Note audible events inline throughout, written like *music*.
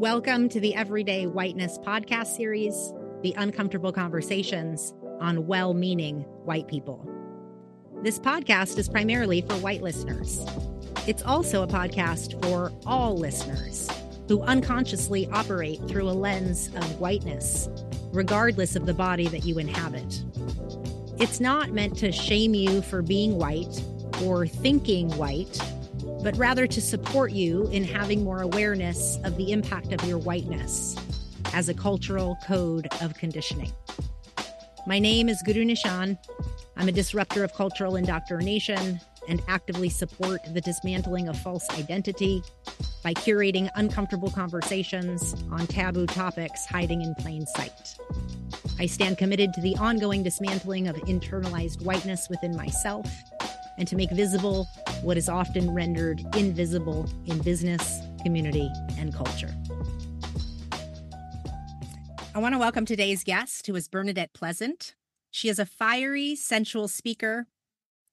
Welcome to the Everyday Whiteness podcast series, The Uncomfortable Conversations on Well Meaning White People. This podcast is primarily for white listeners. It's also a podcast for all listeners who unconsciously operate through a lens of whiteness, regardless of the body that you inhabit. It's not meant to shame you for being white or thinking white but rather to support you in having more awareness of the impact of your whiteness as a cultural code of conditioning. My name is Guru Nischan. I'm a disruptor of cultural indoctrination and actively support the dismantling of false identity by curating uncomfortable conversations on taboo topics hiding in plain sight. I stand committed to the ongoing dismantling of internalized whiteness within myself and to make visible what is often rendered invisible in business, community, and culture. I want to welcome today's guest, who is Bernadette Pleasant. She is a fiery, sensual speaker,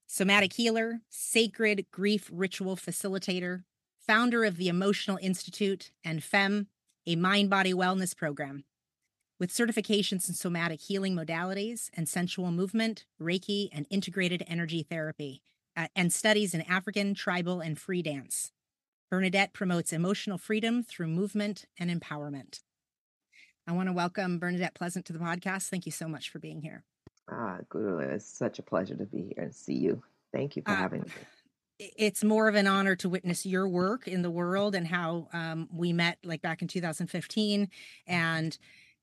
somatic healer, sacred grief ritual facilitator, founder of the Emotional Institute, and Femme, a mind body wellness program. With certifications in somatic healing modalities and sensual movement, Reiki, and integrated energy therapy, uh, and studies in African, tribal, and free dance. Bernadette promotes emotional freedom through movement and empowerment. I want to welcome Bernadette Pleasant to the podcast. Thank you so much for being here. Ah, Guru, it's such a pleasure to be here and see you. Thank you for uh, having me. It's more of an honor to witness your work in the world and how um, we met, like back in 2015, and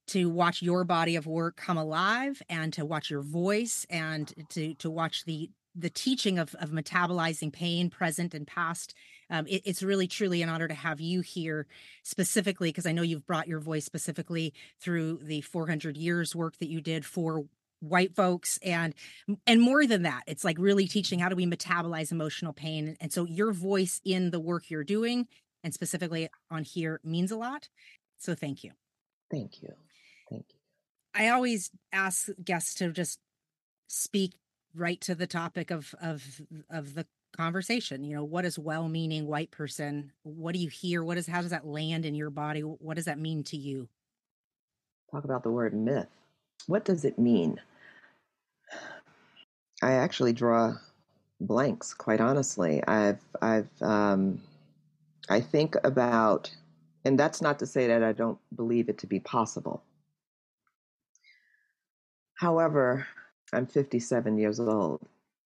to watch your body of work come alive, and to watch your voice, and to to watch the the teaching of, of metabolizing pain, present and past. Um, it, it's really truly an honor to have you here specifically because I know you've brought your voice specifically through the 400 years work that you did for white folks and and more than that. It's like really teaching how do we metabolize emotional pain. And so your voice in the work you're doing and specifically on here means a lot. So thank you thank you. Thank you i always ask guests to just speak right to the topic of of of the conversation you know what is well-meaning white person what do you hear? What is how does that land in your body? What does that mean to you? Talk about the word myth. What does it mean? I actually draw blanks quite honestly. I've i've um i think about and that's not to say that i don't believe it to be possible however I'm 57 years old.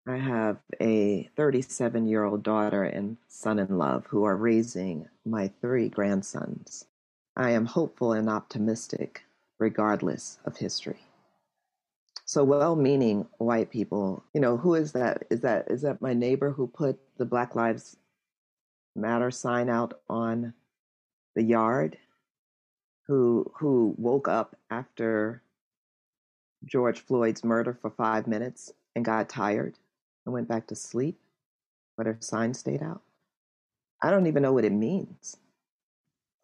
I have a 37 year old daughter and son in love who are raising my three grandsons. I am hopeful and optimistic regardless of history. So well meaning white people, you know, who is that? Is that is that my neighbor who put the Black Lives Matter sign out on the yard? Who who woke up after George Floyd's murder for five minutes and got tired and went back to sleep, but her sign stayed out. I don't even know what it means.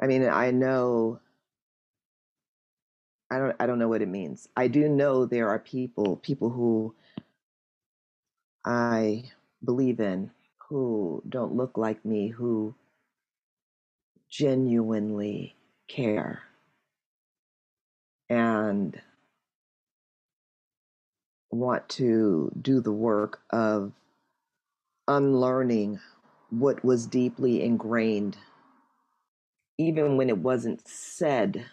I mean, I know I don't I don't know what it means. I do know there are people, people who I believe in who don't look like me who genuinely care. And want to do the work of unlearning what was deeply ingrained, even when it wasn't said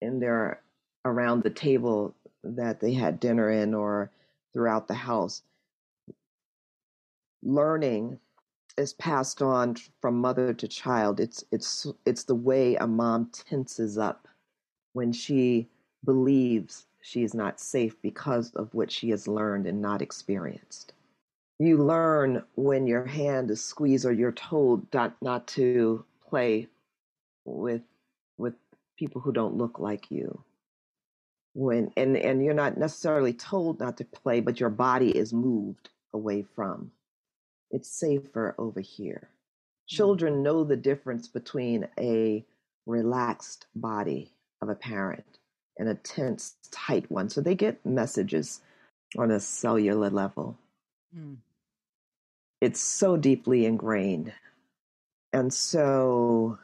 in their around the table that they had dinner in or throughout the house. Learning is passed on from mother to child. It's it's it's the way a mom tenses up when she believes she is not safe because of what she has learned and not experienced. You learn when your hand is squeezed or you're told not, not to play with with people who don't look like you. When and, and you're not necessarily told not to play, but your body is moved away from. It's safer over here. Mm. Children know the difference between a relaxed body of a parent and a tense, tight one. So they get messages on a cellular level. Mm. It's so deeply ingrained. And so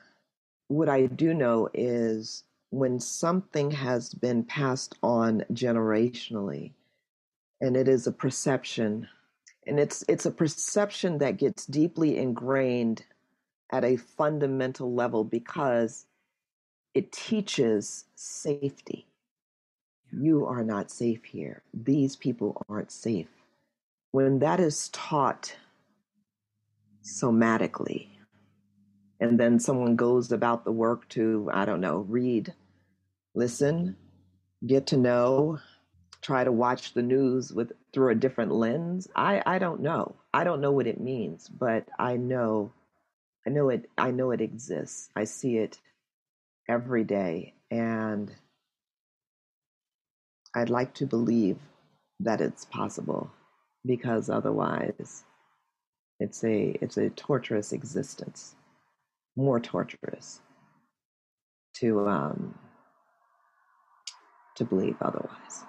what I do know is when something has been passed on generationally, and it is a perception, and it's it's a perception that gets deeply ingrained at a fundamental level because it teaches safety. You are not safe here. These people aren't safe. When that is taught somatically, and then someone goes about the work to, I don't know, read, listen, get to know, try to watch the news with through a different lens. I, I don't know. I don't know what it means, but I know I know it I know it exists. I see it every day and I'd like to believe that it's possible because otherwise it's a it's a torturous existence more torturous to um to believe otherwise.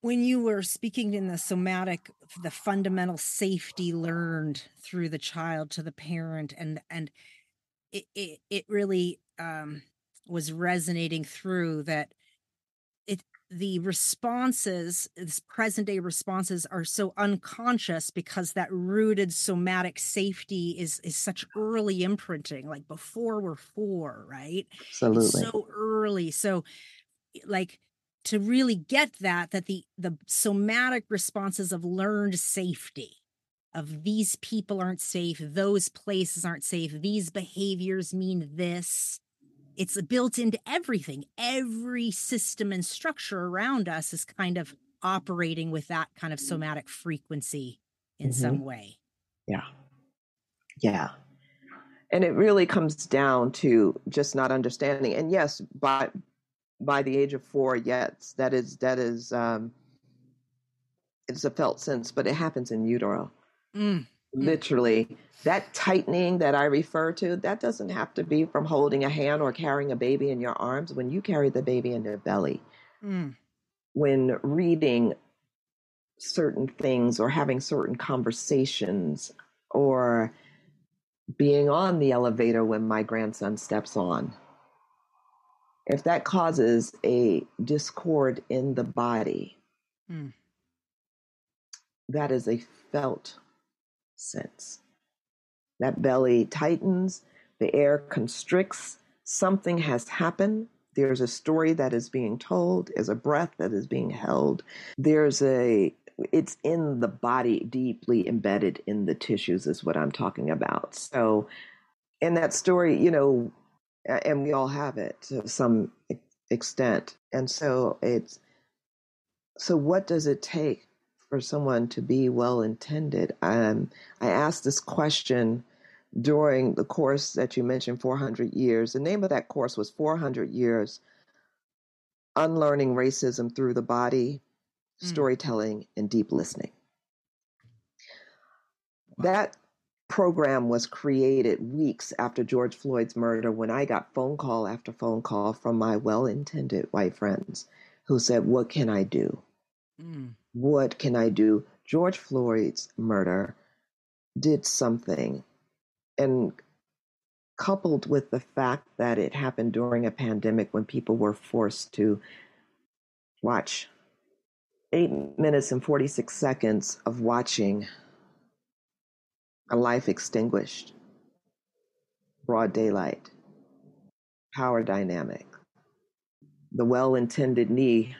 When you were speaking in the somatic the fundamental safety learned through the child to the parent and and it it, it really um was resonating through that it the responses, this present day responses are so unconscious because that rooted somatic safety is is such early imprinting, like before we're four, right? Absolutely. It's so early. So like to really get that, that the the somatic responses of learned safety of these people aren't safe, those places aren't safe, these behaviors mean this it's built into everything. Every system and structure around us is kind of operating with that kind of somatic frequency in mm-hmm. some way. Yeah. Yeah. And it really comes down to just not understanding. And yes, by by the age of four, yes, that is that is um it's a felt sense, but it happens in utero. Mm. Mm. literally that tightening that i refer to that doesn't have to be from holding a hand or carrying a baby in your arms when you carry the baby in your belly mm. when reading certain things or having certain conversations or being on the elevator when my grandson steps on if that causes a discord in the body mm. that is a felt sense. That belly tightens, the air constricts, something has happened. There's a story that is being told, there's a breath that is being held. There's a it's in the body deeply embedded in the tissues is what I'm talking about. So in that story, you know, and we all have it to some extent. And so it's so what does it take for someone to be well intended. Um, I asked this question during the course that you mentioned, 400 Years. The name of that course was 400 Years Unlearning Racism Through the Body, mm. Storytelling, and Deep Listening. Wow. That program was created weeks after George Floyd's murder when I got phone call after phone call from my well intended white friends who said, What can I do? Mm what can I do? George Floyd's murder did something. And coupled with the fact that it happened during a pandemic when people were forced to watch eight minutes and 46 seconds of watching a life extinguished, broad daylight, power dynamic, the well intended knee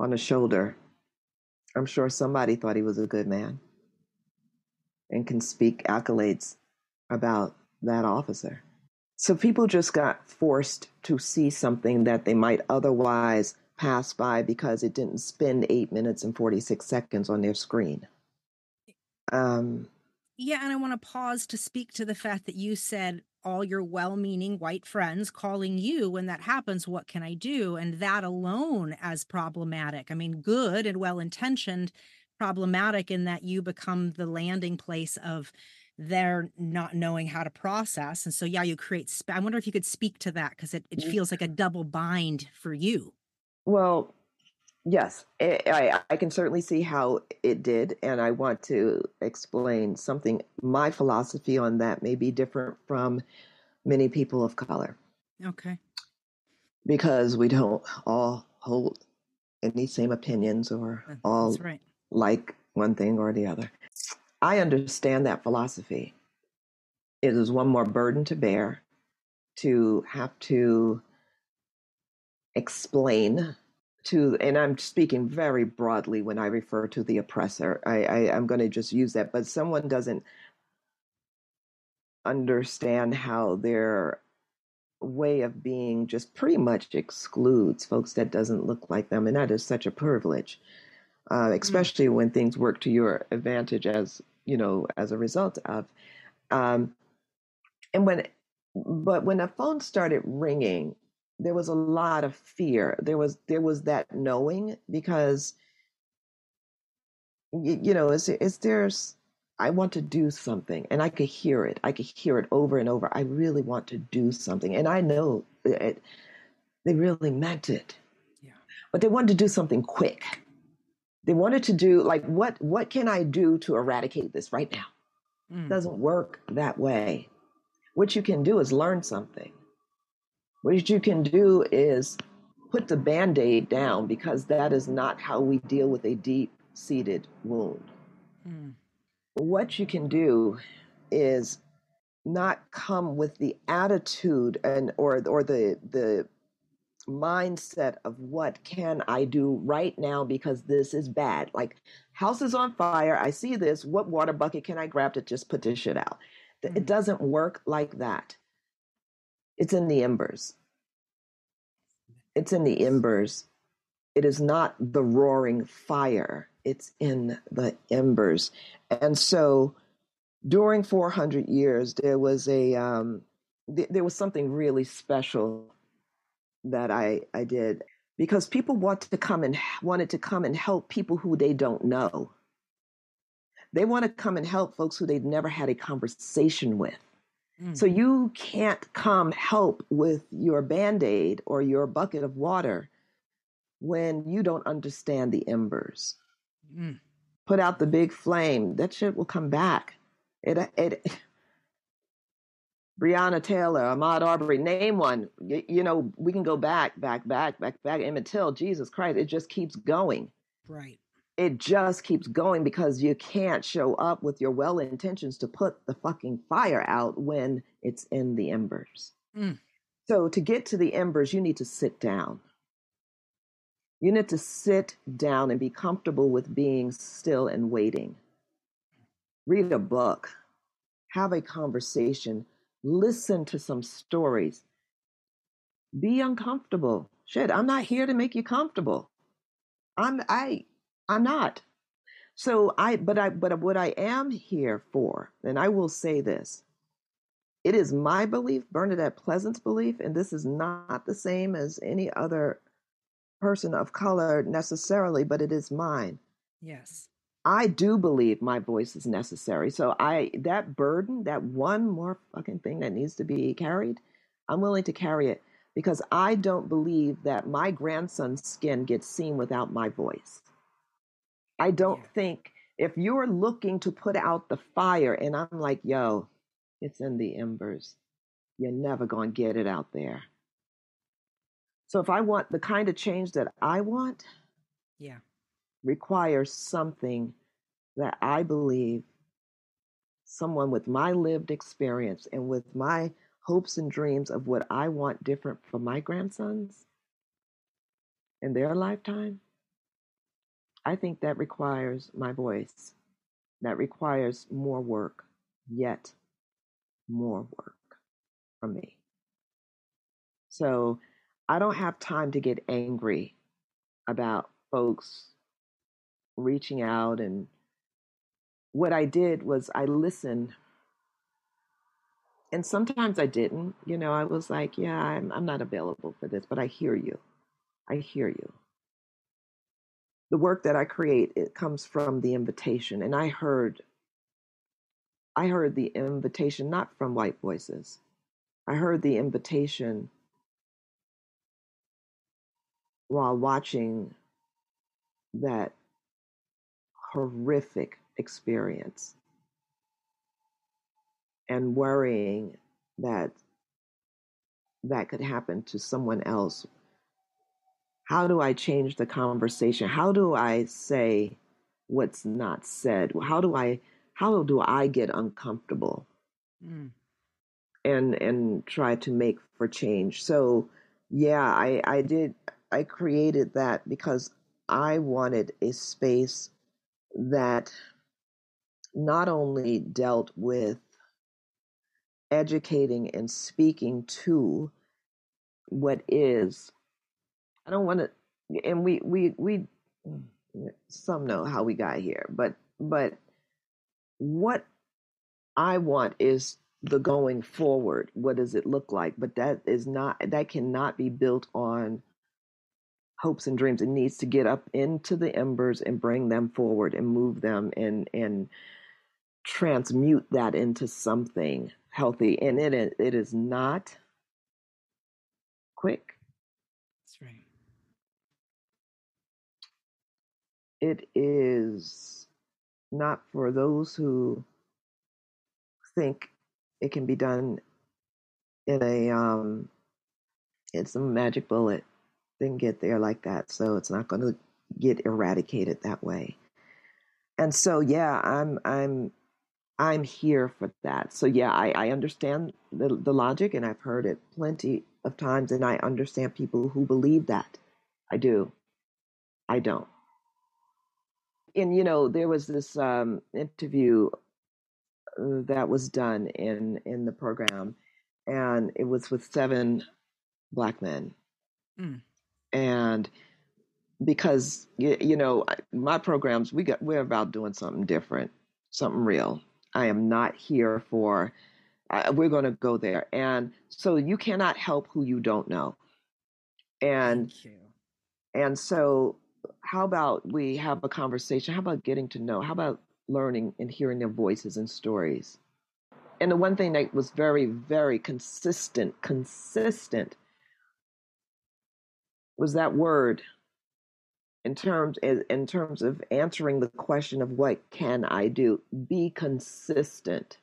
on the shoulder. I'm sure somebody thought he was a good man and can speak accolades about that officer. So people just got forced to see something that they might otherwise pass by because it didn't spend eight minutes and 46 seconds on their screen. Um, yeah, and I want to pause to speak to the fact that you said all your well meaning white friends calling you when that happens, what can I do? And that alone as problematic. I mean, good and well intentioned, problematic in that you become the landing place of their not knowing how to process. And so, yeah, you create, sp- I wonder if you could speak to that because it, it mm. feels like a double bind for you. Well, Yes, eh, I, I can certainly see how it did, and I want to explain something. My philosophy on that may be different from many people of color. Okay. Because we don't all hold any same opinions or all right. like one thing or the other. I understand that philosophy. It is one more burden to bear to have to explain to, and I'm speaking very broadly when I refer to the oppressor. I, I, am going to just use that, but someone doesn't understand how their way of being just pretty much excludes folks that doesn't look like them, and that is such a privilege, uh, mm. especially mm. when things work to your advantage as you know as a result of. Um, and when, but when the phone started ringing, there was a lot of fear. There was there was that knowing because you, you know, is is there's I want to do something, and I could hear it. I could hear it over and over. I really want to do something, and I know it, they really meant it. Yeah. But they wanted to do something quick. They wanted to do like what what can I do to eradicate this right now? Mm. It doesn't work that way. What you can do is learn something. What you can do is put the band aid down because that is not how we deal with a deep seated wound. Mm. What you can do is not come with the attitude and or or the the mindset of what can I do right now because this is bad. Like house is on fire. I see this. What water bucket can I grab to just put this shit out? Mm. It doesn't work like that. It's in the embers. It's in the embers. It is not the roaring fire. It's in the embers. And so during 400 years, there was a, um, th- there was something really special that I, I did because people want to come and wanted to come and help people who they don't know. They want to come and help folks who they've never had a conversation with. So mm. you can't come help with your band aid or your bucket of water when you don't understand the embers. Mm. Put out the big flame. That shit will come back. It, it, Breonna Taylor, Ahmaud Arbery, name one. You, you, know, we can go back, back, back, back, back, Emmett Till, Jesus Christ, it just keeps going. Right it just keeps going because you can't show up with your well intentions to put the fucking fire out when it's in the embers. Mm. So to get to the embers, you need to sit down. You need to sit down and be comfortable with being still and waiting. Read a book, have a conversation, listen to some stories. Be uncomfortable. Shit, I'm not here to make you comfortable. I'm I I'm not. So I, but I, but what I am here for, and I will say this, it is my belief, Bernadette Pleasant's belief, and this is not the same as any other person of color necessarily, but it is mine. Yes. I do believe my voice is necessary. So I that burden, that one more fucking thing that needs to be carried, I'm willing to carry it because I don't believe that my grandson's skin gets seen without my voice. I don't yeah. think if you're looking to put out the fire and I'm like, yo, it's in the embers, you're never going to get it out there. So if I want the kind of change that I want, yeah, requires something that I believe someone with my lived experience and with my hopes and dreams of what I want different for my grandsons in their lifetime I think that requires my voice. That requires more work, yet more work from me. So I don't have time to get angry about folks reaching out. And what I did was I listened. And sometimes I didn't. You know, I was like, yeah, I'm, I'm not available for this, but I hear you. I hear you the work that I create it comes from the invitation and I heard I heard the invitation not from white voices. I heard the invitation while watching that horrific experience and worrying that that could happen to someone else, how do I change the conversation? How do I say what's not said? How do I how do I get uncomfortable? Mm. And and try to make for change. So yeah, I I did I created that because I wanted a space that not only dealt with educating and speaking to what is i don't want to and we we we some know how we got here but but what i want is the going forward. What does it look like? But that is not that cannot be built on hopes and dreams. It needs to get up into the embers and bring them forward and move them and and transmute that into something healthy. And it it is not quick that's right it is not for those who think it can be done in a um it's a magic bullet didn't get there like that so it's not going to get eradicated that way and so yeah i'm i'm I'm here for that. So yeah, I, I understand the, the logic and I've heard it plenty of times and I understand people who believe that. I do. I don't. And you know, there was this um, interview uh, that was done in in the program and it was with seven black men. Mm. And because you, you know, my programs we got we're about doing something different, something real I am not here for, uh, we're going to go there. And so you cannot help who you don't know. And, and so how about we have a conversation? How about getting to know? How about learning and hearing their voices and stories? And the one thing that was very, very consistent, consistent was that word in terms in terms of answering the question of what can I do, be consistent.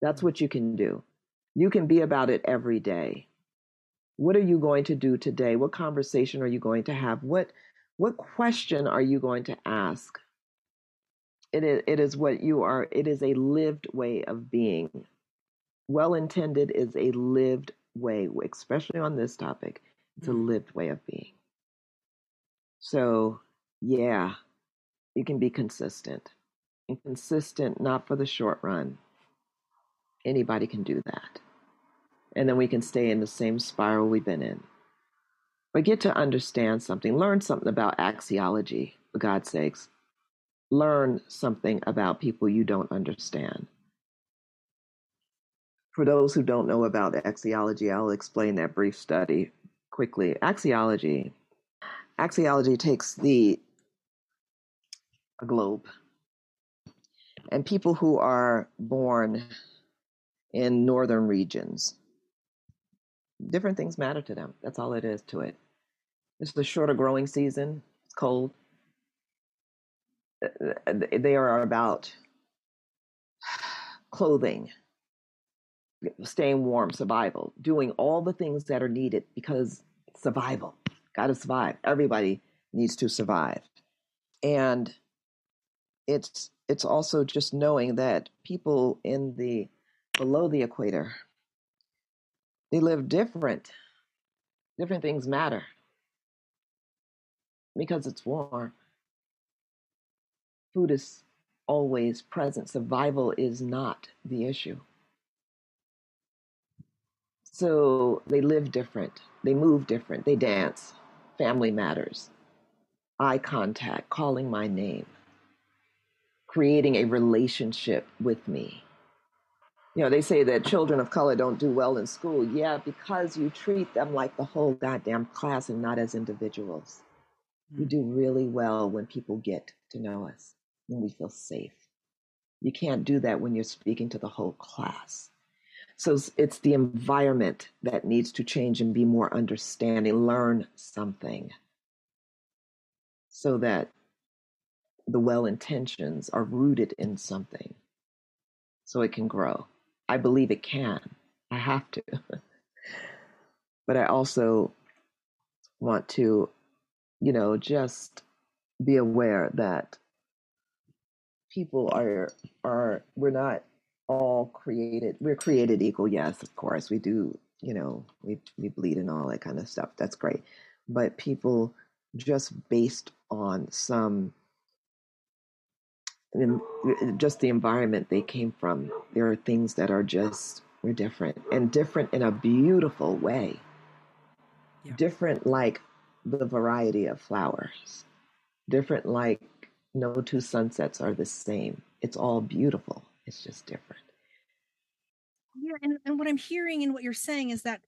That's what you can do. You can be about it every day. What are you going to do today? What conversation are you going to have? What what question are you going to ask? It is, it is what you are, it is a lived way of being. Well intended is a lived way, especially on this topic. It's a mm. lived way of being. So, yeah, you can be consistent. And consistent not for the short run. Anybody can do that. And then we can stay in the same spiral we've been in. But get to understand something. Learn something about axiology, for God's sakes. Learn something about people you don't understand. For those who don't know about axiology, I'll explain that brief study quickly. Axiology axiology takes the globe and people who are born in northern regions different things matter to them that's all it is to it it's the shorter growing season it's cold they are about clothing staying warm survival doing all the things that are needed because survival got to survive. Everybody needs to survive. And it's it's also just knowing that people in the below the equator they live different. Different things matter because it's warm. Food is always present. Survival is not the issue. So they live different. They move different. They dance family matters, eye contact, calling my name, creating a relationship with me. You know, they say that children of color don't do well in school. Yeah, because you treat them like the whole goddamn class and not as individuals. We mm-hmm. do really well when people get to know us, when we feel safe. You can't do that when you're speaking to the whole class. So it's the environment that needs to change and be more understanding, learn something so that the well intentions are rooted in something so it can grow. I believe it can. I have to. *laughs* but I also want to, you know, just be aware that people are are we're not all created we're created equal yes of course we do you know we we bleed and all that kind of stuff that's great but people just based on some just the environment they came from there are things that are just we're different and different in a beautiful way yeah. different like the variety of flowers different like no two sunsets are the same. It's all beautiful. It's just different. Yeah, and, and what I'm hearing and what you're saying is that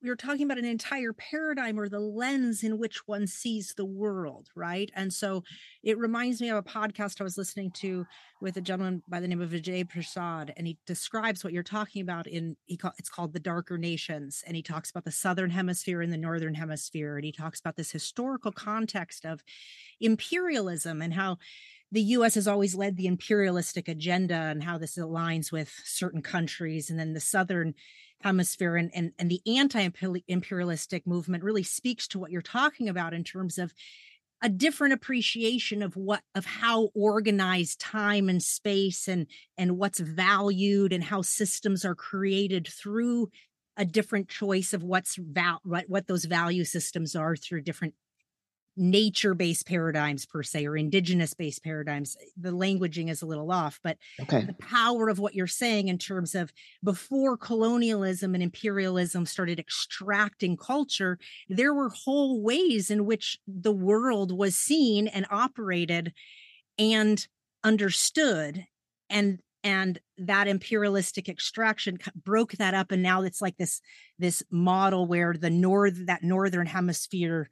you're talking about an entire paradigm or the lens in which one sees the world, right? And so it reminds me of a podcast I was listening to with a gentleman by the name of Vijay Prashad, and he describes what you're talking about in he call, it's called the darker nations, and he talks about the southern hemisphere and the northern hemisphere, and he talks about this historical context of imperialism and how the US has always led the imperialistic agenda and how this aligns with certain countries. And then the Southern hemisphere and, and, and the anti-imperialistic movement really speaks to what you're talking about in terms of a different appreciation of what of how organized time and space and and what's valued and how systems are created through a different choice of what's val what, what those value systems are through different nature based paradigms per se or indigenous based paradigms eh, the languaging is a little off but okay. the power of what you're saying in terms of before colonialism and imperialism started extracting culture there were whole ways in which the world was seen and operated and understood and and that imperialistic extraction broke that up and now it's like this this model where the north that northern hemisphere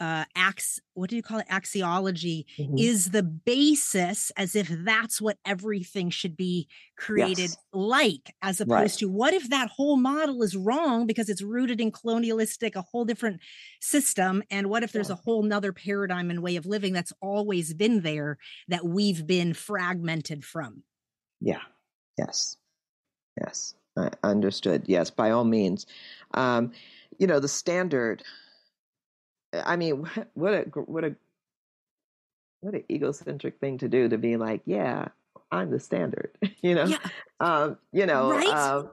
uh ax what do you call it axiology mm-hmm. is the basis as if that's what everything should be created yes. like as opposed right. to what if that whole model is wrong because it's rooted in colonialistic a whole different system and what if there's yeah. a whole nother paradigm and way of living that's always been there that we've been fragmented from yeah yes yes I understood yes by all means um you know the standard I mean, *laughs* what a what a what an egocentric thing to do to be like, yeah, I'm the standard, *laughs* you know, yeah. um, you know, right? Uh,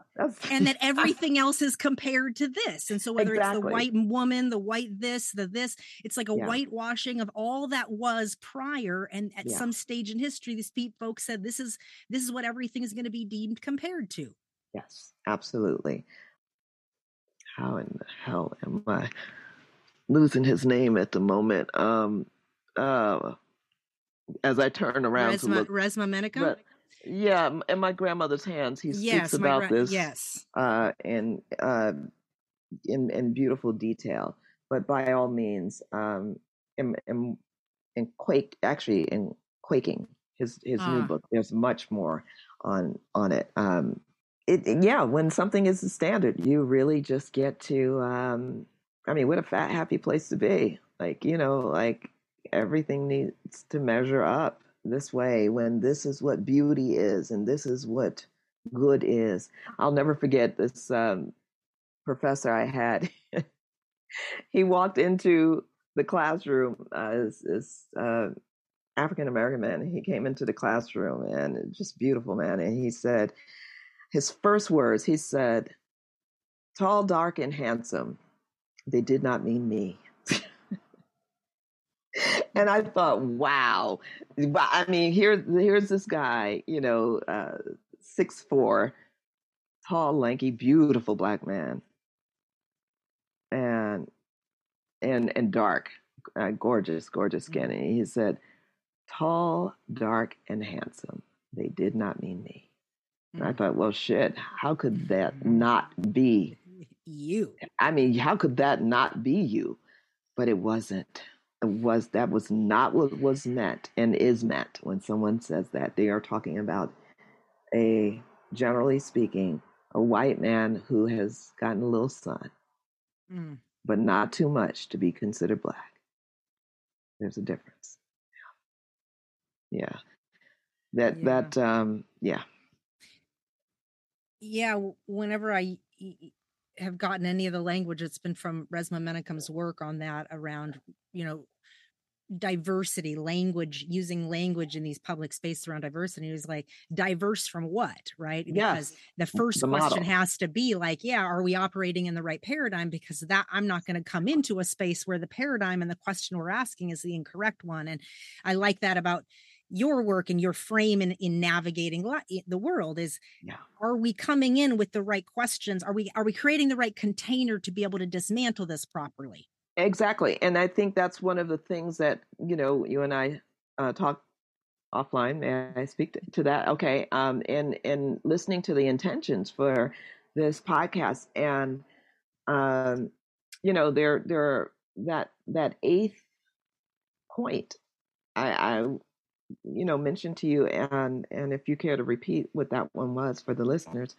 and that *laughs* everything else is compared to this. And so whether exactly. it's the white woman, the white this, the this, it's like a yeah. whitewashing of all that was prior. And at yeah. some stage in history, these folks said this is this is what everything is going to be deemed compared to. Yes, absolutely. How in the hell am I? Losing his name at the moment. Um, uh, as I turn around Resmaa, to look, Resmaa Menakem. yeah, in my grandmother's hands, he yes, speaks about gra- this. Yes, uh, and uh, in in beautiful detail. But by all means, um, in, in, in quake actually in quaking his his new ah. book, there's much more on on it. Um, it yeah, when something is the standard, you really just get to um, I mean, what a fat, happy place to be. Like, you know, like everything needs to measure up this way when this is what beauty is and this is what good is. I'll never forget this um, professor I had. *laughs* he walked into the classroom uh, this, uh, African American man. He came into the classroom and just beautiful man. And he said, his first words, he said, tall, dark, and handsome they did not mean me. *laughs* and I thought, wow. I mean, here, here's this guy, you know, uh, six four, tall, lanky, beautiful black man, and and and dark, uh, gorgeous, gorgeous skin. Mm-hmm. And he said, tall, dark, and handsome. They did not mean me. And I mm. thought, well, shit, how could that mm-hmm. not be you. I mean, how could that not be you? But it wasn't. It was that was not what was meant and is meant when someone says that. They are talking about a generally speaking, a white man who has gotten a little sun, mm. but not too much to be considered black. There's a difference. Yeah. yeah. That yeah. that um yeah. Yeah, whenever I have gotten any of the language that's been from Resmaa Menakem's work on that around, you know, diversity language using language in these public spaces around diversity it was like diverse from what right? Because the first the question model. has to be like yeah are we operating in the right paradigm? Because that i'm not going to come into a space where the paradigm and the question we're asking is the incorrect one. And i like that about your work and your frame in, in navigating the world is yeah. are we coming in with the right questions are we are we creating the right container to be able to dismantle this properly Exactly. And I think that's one of the things that, you know, you and I uh, talk offline. May I speak to, to that? Okay. Um, and, and listening to the intentions for this podcast and, um, you know, there, there, that, that eighth point, I, I, you know, mentioned to you and, and if you care to repeat what that one was for the listeners,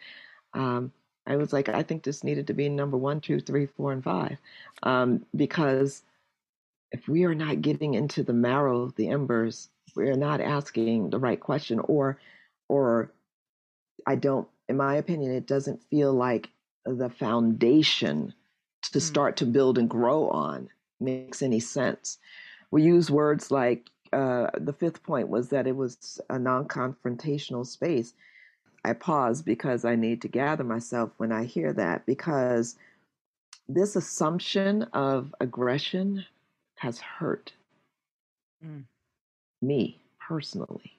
um, I was like, I think this needed to be number one, two, three, four, and five. Um, because if we are not getting into the marrow, the embers, we are not asking the right question, or, or I don't, in my opinion, it doesn't feel like the foundation to mm. start to build and grow on makes any sense. We use words like uh, the fifth point was that it was a non confrontational space. I pause because I need to gather myself when I hear that because this assumption of aggression has hurt mm. me personally.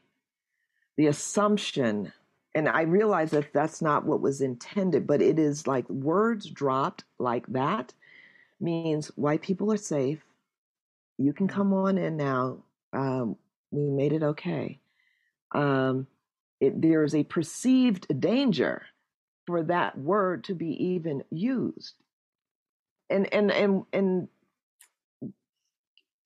The assumption, and I realize that that's not what was intended, but it is like words dropped like that means white people are safe. You can come on in now. Um, we made it okay. Um, it, there's a perceived danger for that word to be even used. And and and and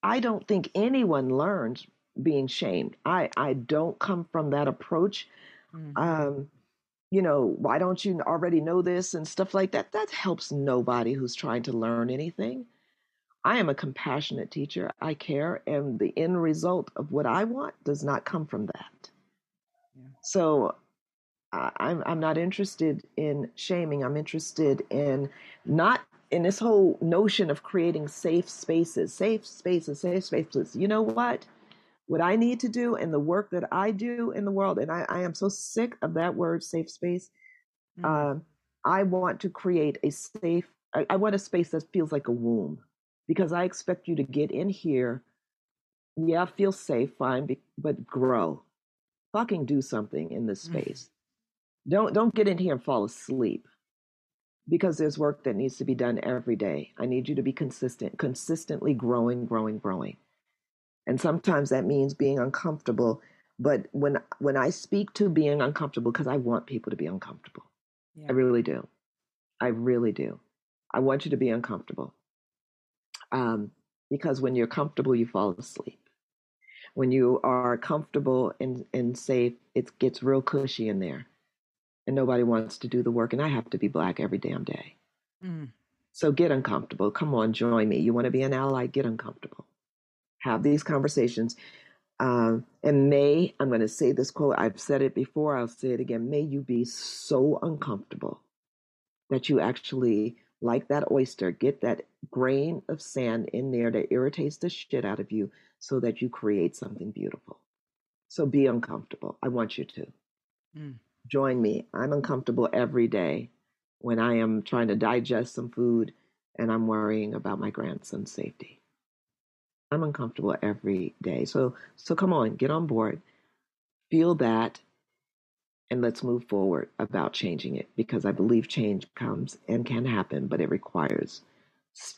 I don't think anyone learns being shamed. I I don't come from that approach. Mm-hmm. Um, you know, why don't you already know this and stuff like that? That helps nobody who's trying to learn anything. I am a compassionate teacher. I care, and the end result of what I want does not come from that. So I'm I'm not interested in shaming. I'm interested in not in this whole notion of creating safe spaces, safe spaces, safe spaces. You know what? What I need to do and the work that I do in the world, and I, I am so sick of that word safe space. Mm-hmm. Um, I want to create a safe, I, I want a space that feels like a womb because I expect you to get in here. Yeah, feel safe, fine, but grow fucking do something in this mm. space. Don't don't get in here and fall asleep because there's work that needs to be done every day. I need you to be consistent, consistently growing, growing, growing. And sometimes that means being uncomfortable, but when when I speak to being uncomfortable because I want people to be uncomfortable. Yeah. I really do. I really do. I want you to be uncomfortable. Um, because when you're comfortable, you fall asleep when you are comfortable and, and safe, it gets real cushy in there. And nobody wants to do the work. And I have to be black every damn day. Mm. So get uncomfortable. Come on, join me. You want to be an ally? Get uncomfortable. Have these conversations. Um, and may, I'm going to say this quote, I've said it before, I'll say it again. May you be so uncomfortable that you actually, like that oyster, get that grain of sand in there that irritates the shit out of you so that you create something beautiful. So be uncomfortable. I want you to. Mm. Join me. I'm uncomfortable every day when I am trying to digest some food and I'm worrying about my grandson's safety. I'm uncomfortable every day. So so come on, get on board. Feel that and let's move forward about changing it because I believe change comes and can happen, but it requires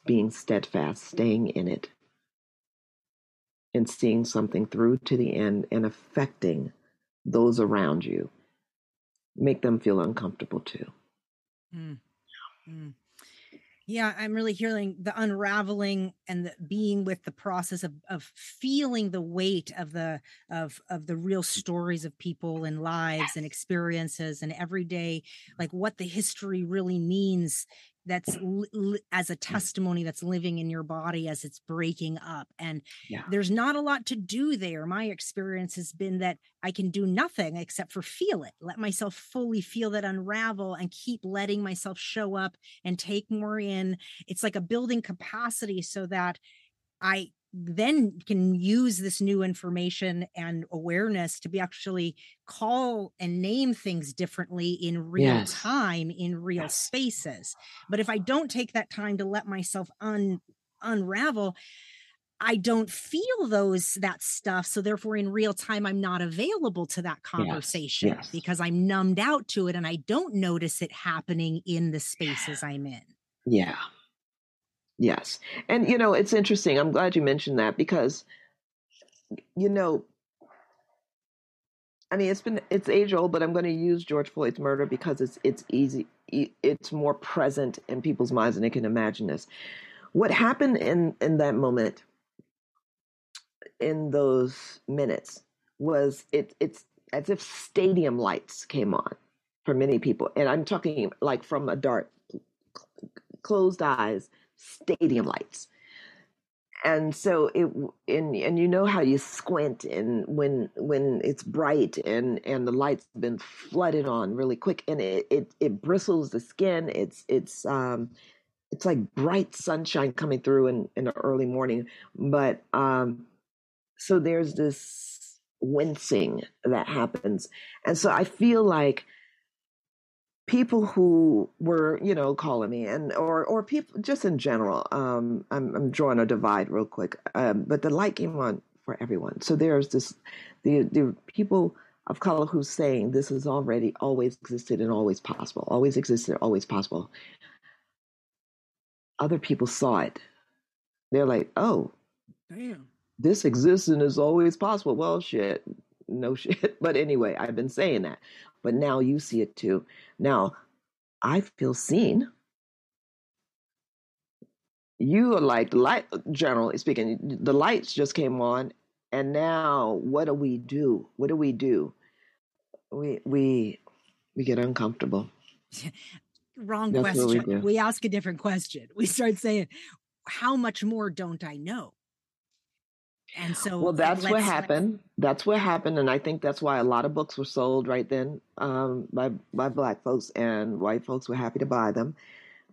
being steadfast, staying in it, and seeing something through to the end and affecting those around you. Make them feel uncomfortable too. Mm. Mm. Yeah, I'm really hearing the unraveling and the being with the process of of feeling the weight of the of of the real stories of people and lives and experiences and everyday like what the history really means that's li- as a mm. testimony that's living in your body as it's breaking up and yeah. there's not a lot to do there. My experience has been that i can do nothing except for feel it let myself fully feel that unravel and keep letting myself show up and take more in. It's like a building capacity so that i then can use this new information and awareness to be actually call and name things differently in real yes. time in real yes. spaces but if i don't take that time to let myself un unravel i don't feel those that stuff so therefore in real time i'm not available to that conversation yes. because i'm numbed out to it and i don't notice it happening in the spaces i'm in yeah Yes. And, you know, it's interesting. I'm glad you mentioned that because, you know, I mean, it's been it's age old, but I'm going to use George Floyd's murder because it's it's easy, it's more present in people's minds and they can imagine this. What happened in in that moment, in those minutes, was it it's as if stadium lights came on for many people, and I'm talking like from a dark, closed eyes stadium lights. And so it and and you know how you squint and when when it's bright and and the lights have been flooded on really quick and it it, it bristles the skin. It's it's um it's like bright sunshine coming through in in the early morning. But um so there's this wincing that happens. And so i feel like people who were, you know, calling me and or or people just in general. Um, I'm I'm drawing a divide real quick, um, but the light came on for everyone. So there's this the the people of color who's saying this has already always existed and always possible, always existed, always possible. Other people saw it. They're like, oh, damn, this exists and is always possible. Well, shit, no *laughs* shit. But anyway, I've been saying that but now you see it too. Now I feel seen. You are like light, generally speaking, the lights just came on, and now what do we do? What do we do? We we we get uncomfortable. *laughs* Wrong That's question. We, we ask a different question. We start saying, "How much more don't I know?" And so, well, that's what happened. That's what happened, and I think that's why a lot of books were sold right then um, by by black folks and white folks were happy to buy them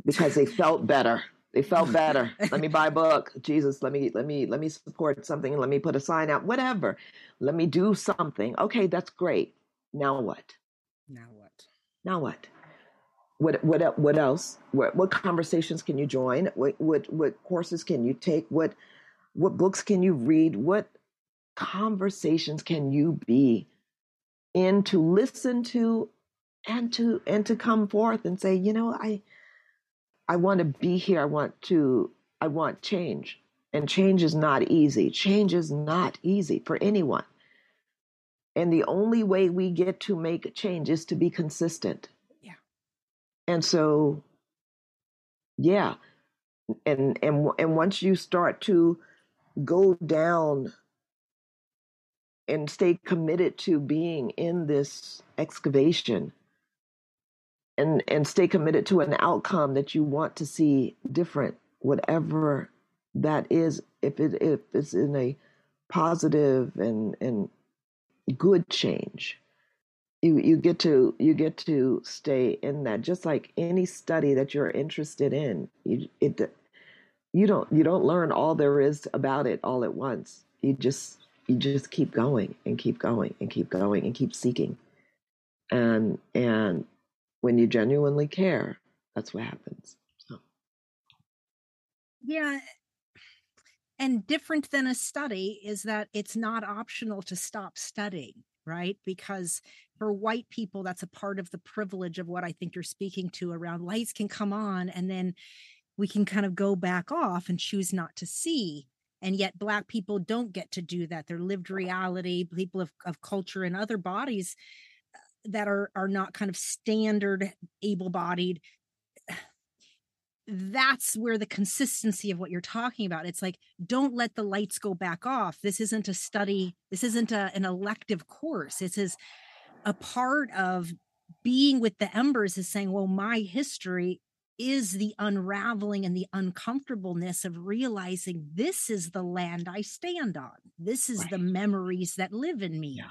because they felt better. They felt better. let me buy a book. Jesus, let me let me let me support something. Let me put a sign out. Whatever. Let me do something. Okay, that's great. Now what? Now what? Now what? What what what else? What what conversations can you join? What what what courses can you take? What what books can you read? What conversations can you be in to listen to and to and to come forth and say, you know, I I want to be here. I want to I want change. And change is not easy. Change is not easy for anyone. And the only way we get to make change is to be consistent. Yeah. And so yeah. And and and once you start to go down and stay committed to being in this excavation and and stay committed to an outcome that you want to see different whatever that is. If it if it's in a positive and and good change you you get to you get to stay in that. Just like any study that you're interested in you, it you don't you don't learn all there is about it all at once. You just you just keep going and keep going and keep going and keep seeking. And and when you genuinely care, that's what happens. So. Yeah. And different than a study is that it's not optional to stop studying, right? Because for white people, that's a part of the privilege of what I think you're speaking to around lights can come on and then we can kind of go back off and choose not to see and yet black people don't get to do that. Their lived reality people of, of culture and other bodies uh, that are are not kind of standard able-bodied. That's where the consistency of what you're talking about it's like don't let the lights go back off. This isn't a study this isn't a, an elective course. This is a part of being with the embers is saying well my history is the unraveling and the uncomfortableness of realizing this is the land I stand on. This is right. the memories that live in me. Yeah.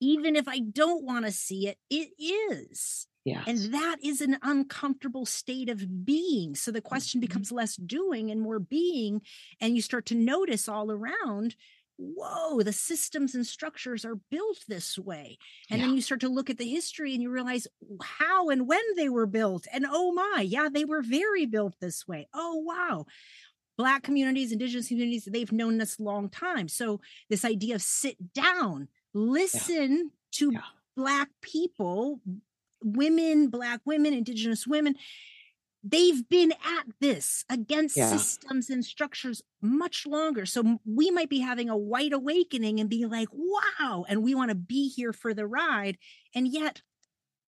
Even if I don't want to see it, it is. Yes. And that is an uncomfortable state of being. So the question mm-hmm. becomes less doing and more being. And you start to notice all around whoa, the systems and structures are built this way. And yeah. then you start to look at the history and you realize how and when they were built. And oh my, yeah, they were very built this way. Oh, wow. Black communities, indigenous communities, they've known this long time. So this idea of sit down, listen yeah. to yeah. Black people, women, Black women, indigenous women, they've been at this against yeah. systems and structures much longer. So we might be having a white awakening and be like, wow, and we want to be here for the ride. And yet,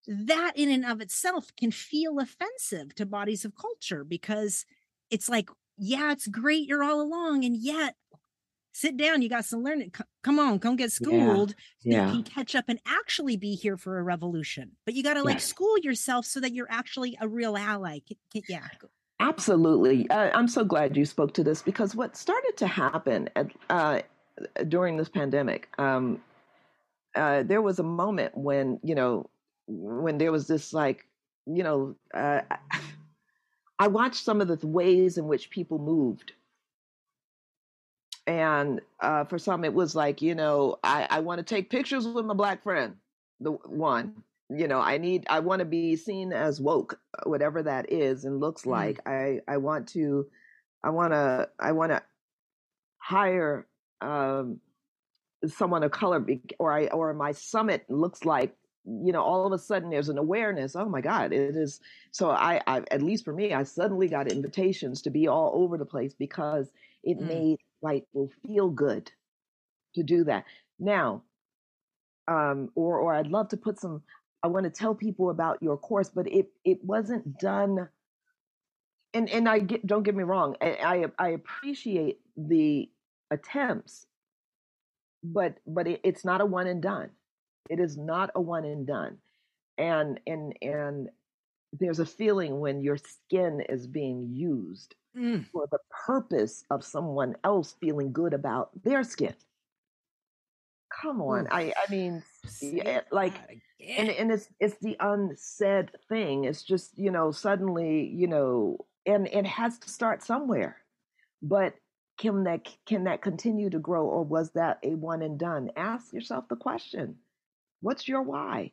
that in and of itself can feel offensive to bodies of culture because it's like, yeah, it's great you're all along. And yet, sit down. You got some learning. C- come on, come get schooled yeah. so yeah. you can catch up and actually be here for a revolution. But you got to like yes. school yourself so that you're actually a real ally. Yeah. Absolutely. Uh, I'm so glad you spoke to this because what started to happen at, uh, during this pandemic, um, uh, there was a moment when, you know, when there was this like, you know, uh, I *sighs* watched some of the ways in which people moved and uh, for some it was like you know i, I want to take pictures with my black friend the one you know i need i want to be seen as woke uh, whatever that is and looks mm. like i i want to i want to i want to hire um someone of color or i or my summit looks like you know all of a sudden there's an awareness oh my god it is so i, I at least for me i suddenly got invitations to be all over the place because it mm. made right will feel good to do that. Now, um, or or I'd love to put some. I want to tell people about your course, but it it wasn't done. And and I get don't get me wrong. I I, I appreciate the attempts, but but it, it's not a one and done. It is not a one and done. And and and there's a feeling when your skin is being used mm. for the purpose of someone else feeling good about their skin. Come on, I I mean, yeah, like, and and it's it's the unsaid thing. It's just you know suddenly you know, and it has to start somewhere. But can that can that continue to grow, or was that a one and done? Ask yourself the question: What's your why?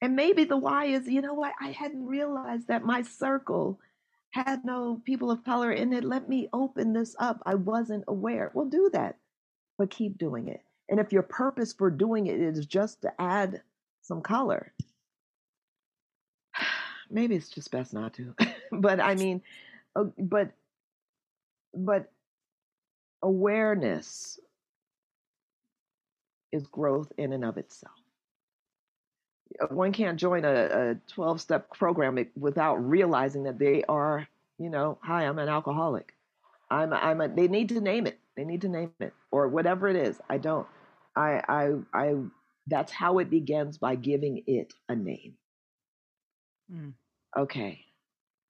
And maybe the why is, you know what? I hadn't realized that my circle had no people of color in it. Let me open this up. I wasn't aware. Well, do that, but keep doing it. And if your purpose for doing it is just to add some color, *sighs* maybe it's just best not to. *laughs* but I mean, uh, but but awareness is growth in and of itself. Uh, one can't join a 12 step program without realizing that they are, you know, hi, I'm an alcoholic. I'm, I'm a, they need to name it. They need to name it or whatever it is. I don't, I, I, I, that's how it begins by giving it a name. Mm. Okay.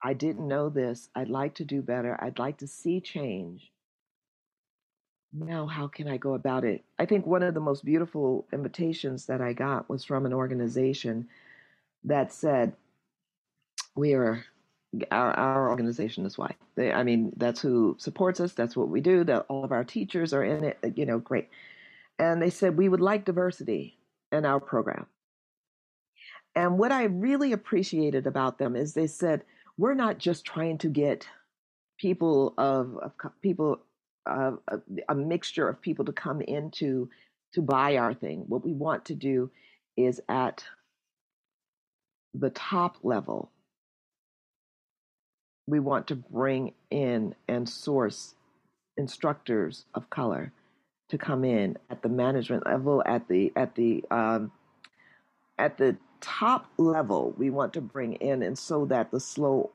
I didn't know this. I'd like to do better. I'd like to see change now how can I go about it? I think one of the most beautiful invitations that I got was from an organization that said, we are our, our organization is why they, I mean, that's who supports us. That's what we do. That all of our teachers are in it, you know, great. And they said, we would like diversity in our program. And what I really appreciated about them is they said, we're not just trying to get people of, of people a, a, mixture of people to come into to buy our thing. What we want to do is at the top level, we want to bring in and source instructors of color to come in at the management level, at the at the um, at the top level. We want to bring in, and so that the slow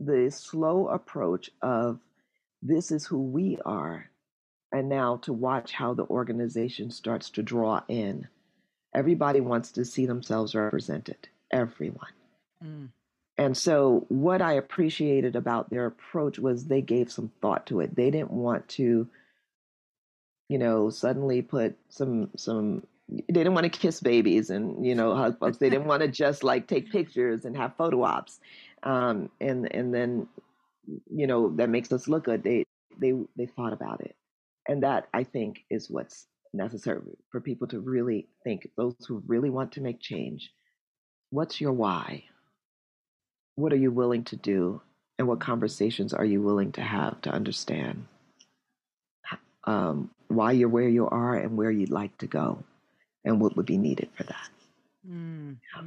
the slow approach of this is who we are, and now to watch how the organization starts to draw in. Everybody wants to see themselves represented. everyone. Mm. And so, what I appreciated about their approach was they gave some thought to it. They didn't want to, you know, suddenly put some some. They didn't want to kiss babies and you know hug folks. They didn't want to just like take pictures and have photo ops, um, and and then, you know, that makes us look good. They they they thought about it, and that I think is what's necessary for people to really think. Those who really want to make change, what's your why? What are you willing to do? And what conversations are you willing to have to understand um, why you're where you are and where you'd like to go and what would be needed for that? Mm, yeah.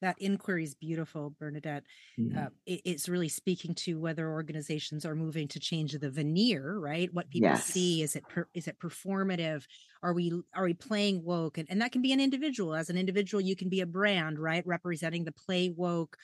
That inquiry is beautiful, Bernadette. Mm-hmm. Uh, it, it's really speaking to whether organizations are moving to change the veneer, right? What people yes. see is it per, is it performative? Are we are we playing woke? And, and that can be an individual. As an individual, you can be a brand, right, representing the play woke,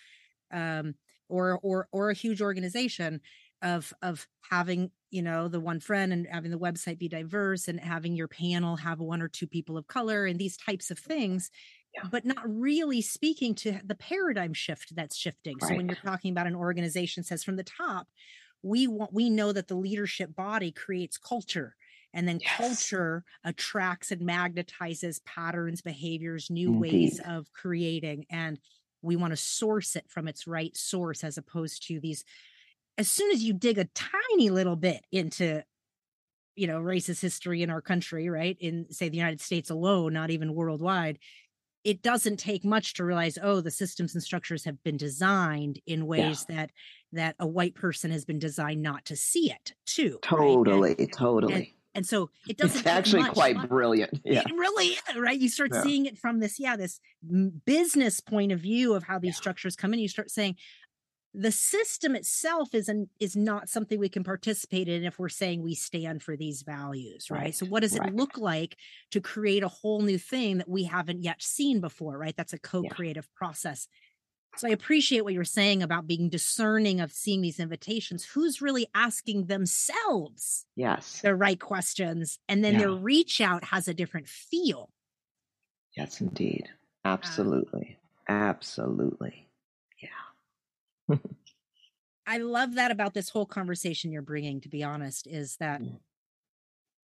um, or or or a huge organization of of having you know the one friend and having the website be diverse and having your panel have one or two people of color and these types of things yeah. but not really speaking to the paradigm shift that's shifting. Right. So when you're talking about an organization says from the top, we want we know that the leadership body creates culture and then yes. culture attracts and magnetizes patterns behaviors new Indeed. ways of creating and we want to source it from its right source as opposed to these as soon as you dig a tiny little bit into you know racist history in our country right in say the united states alone not even worldwide it doesn't take much to realize oh the systems and structures have been designed in ways yeah. that that a white person has been designed not to see it too totally right? and, totally and, and, so it doesn't it's actually much, quite brilliant *laughs* yeah it really is, right you start yeah. seeing it from this yeah this business point of view of how these structures come in you start saying the system itself is an, is not something we can participate in if we're saying we stand for these values right, right. so what does it look like to create a whole new thing that we haven't yet seen before right? That's a co-creative yeah. process. So i appreciate what you're saying about being discerning of seeing these invitations. Who's really asking themselves yes. the right questions and then yeah. their reach out has a different feel. Yes indeed. Absolutely. Um, absolutely *laughs* I love that about this whole conversation you're bringing, to be honest, is that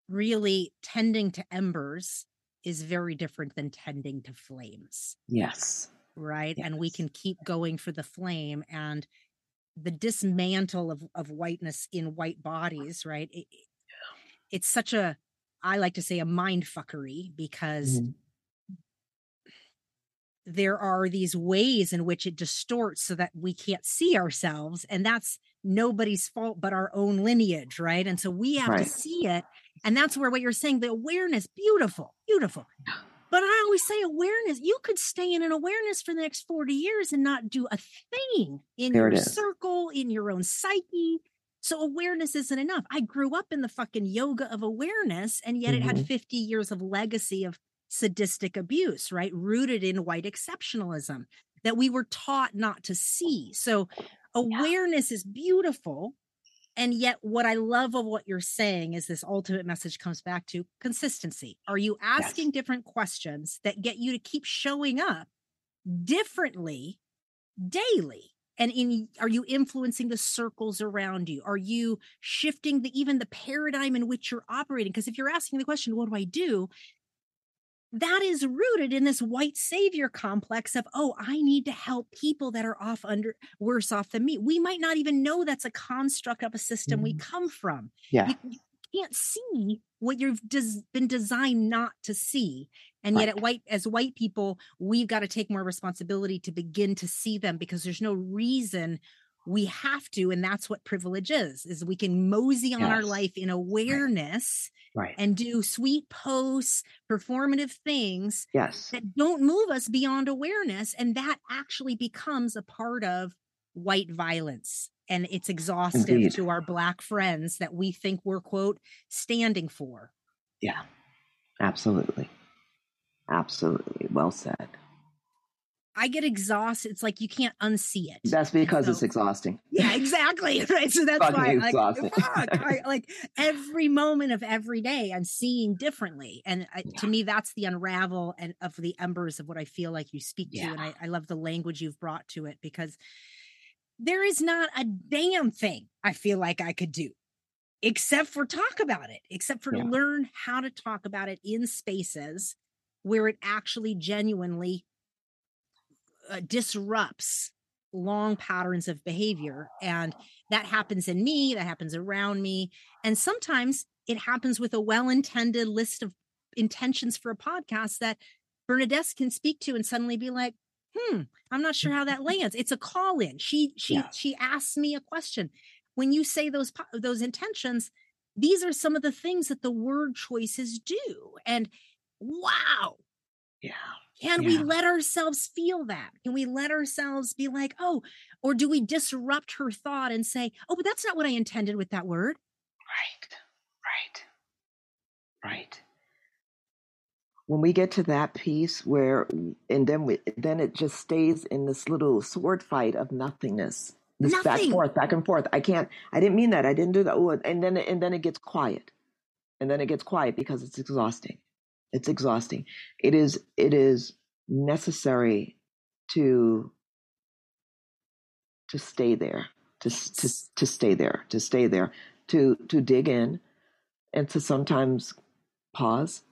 really tending to embers is very different than tending to flames. Yes. Right. Yes. And we can keep going for the flame and the dismantle of, of whiteness in white bodies, right? It, it's such a, I like to say, a mind fuckery because mm there are these ways in which it distorts so that we can't see ourselves and that's nobody's fault but our own lineage right and so we have right. to see it and that's where what you're saying the awareness beautiful beautiful but i always say awareness you could stay in an awareness for the next 40 years and not do a thing in there your circle in your own psyche so awareness isn't enough. I grew up in the fucking yoga of awareness, and yet mm-hmm. it had mm-hmm. 50 years of legacy of sadistic abuse, right? Rooted in white exceptionalism that we were taught not to see. So awareness yeah. is beautiful. And yet, what I love of what you're saying is this ultimate message comes back to consistency. Are you asking yes. different questions that get you to keep showing up differently daily? and in are you influencing the circles around you are you shifting the even the paradigm in which you're operating because if you're asking the question what do i do that is rooted in this white savior complex of oh i need to help people that are off under worse off than me we might not even know that's a construct of a system mm-hmm. we come from yeah you, you can't see what you've des- been designed not to see and yet right. at white as white people we've got to take more responsibility to begin to see them because there's no reason we have to and that's what privilege is is we can mosey on yes. our life in awareness right. and do sweet posts performative things yes. that don't move us beyond awareness and that actually becomes a part of white violence and it's exhaustive Indeed. to our black friends that we think we're quote standing for. Yeah. Absolutely. Absolutely. Well said I get exhausted. It's like you can't unsee it. That's because so, it's exhausting. Yeah, exactly. *laughs* Right. So that's why like, fuck, *laughs* I, like every moment of every day I'm seeing differently. And uh, I, yeah. to me, that's the unravel and of the embers of what I feel like you speak yeah. to. And I, I love the language you've brought to it because there is not a damn thing I feel like I could do except for talk about it, except for yeah. learn how to talk about it in spaces where it actually genuinely uh, disrupts long patterns of behavior. And that happens in me, that happens around me. And sometimes it happens with a well intended list of intentions for a podcast that Bernadette can speak to and suddenly be like, hmm, I'm not sure how that *laughs* lands. It's a call in. She she yeah. she asks me a question. When you say those those intentions, these are some of the things that the word choices do. And wow. Yeah. Can yeah. we let ourselves feel that? Can we let ourselves be like, oh, or do we disrupt her thought and say, oh, but that's not what I intended with that word? Right, right, right. When we get to that piece where, mm, and then we, then it just stays in this little sword fight of nothingness, this Nothing. back and forth, back and forth. I can't. I didn't mean that. I didn't do that. Oh, and then and then it gets quiet, and then it gets quiet because it's exhausting. It's exhausting. It is it is necessary to to stay there, to to to stay there, to stay there, to to dig in, and to sometimes pause,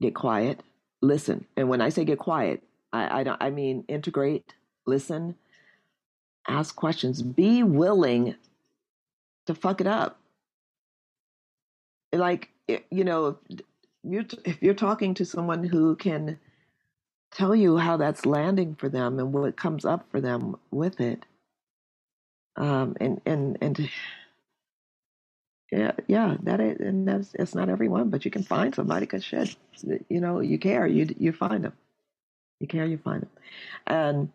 get quiet, listen. And when I say get quiet, I I, don't, I mean integrate, listen, ask questions, be willing to fuck it up. Like eh, you know, you're if you're talking to someone who can tell you how that's landing for them and what comes up for them with it um and and and yeah yeah that is and that's it's not everyone but you can find somebody because shit you know you care you you find them. You care you find them. And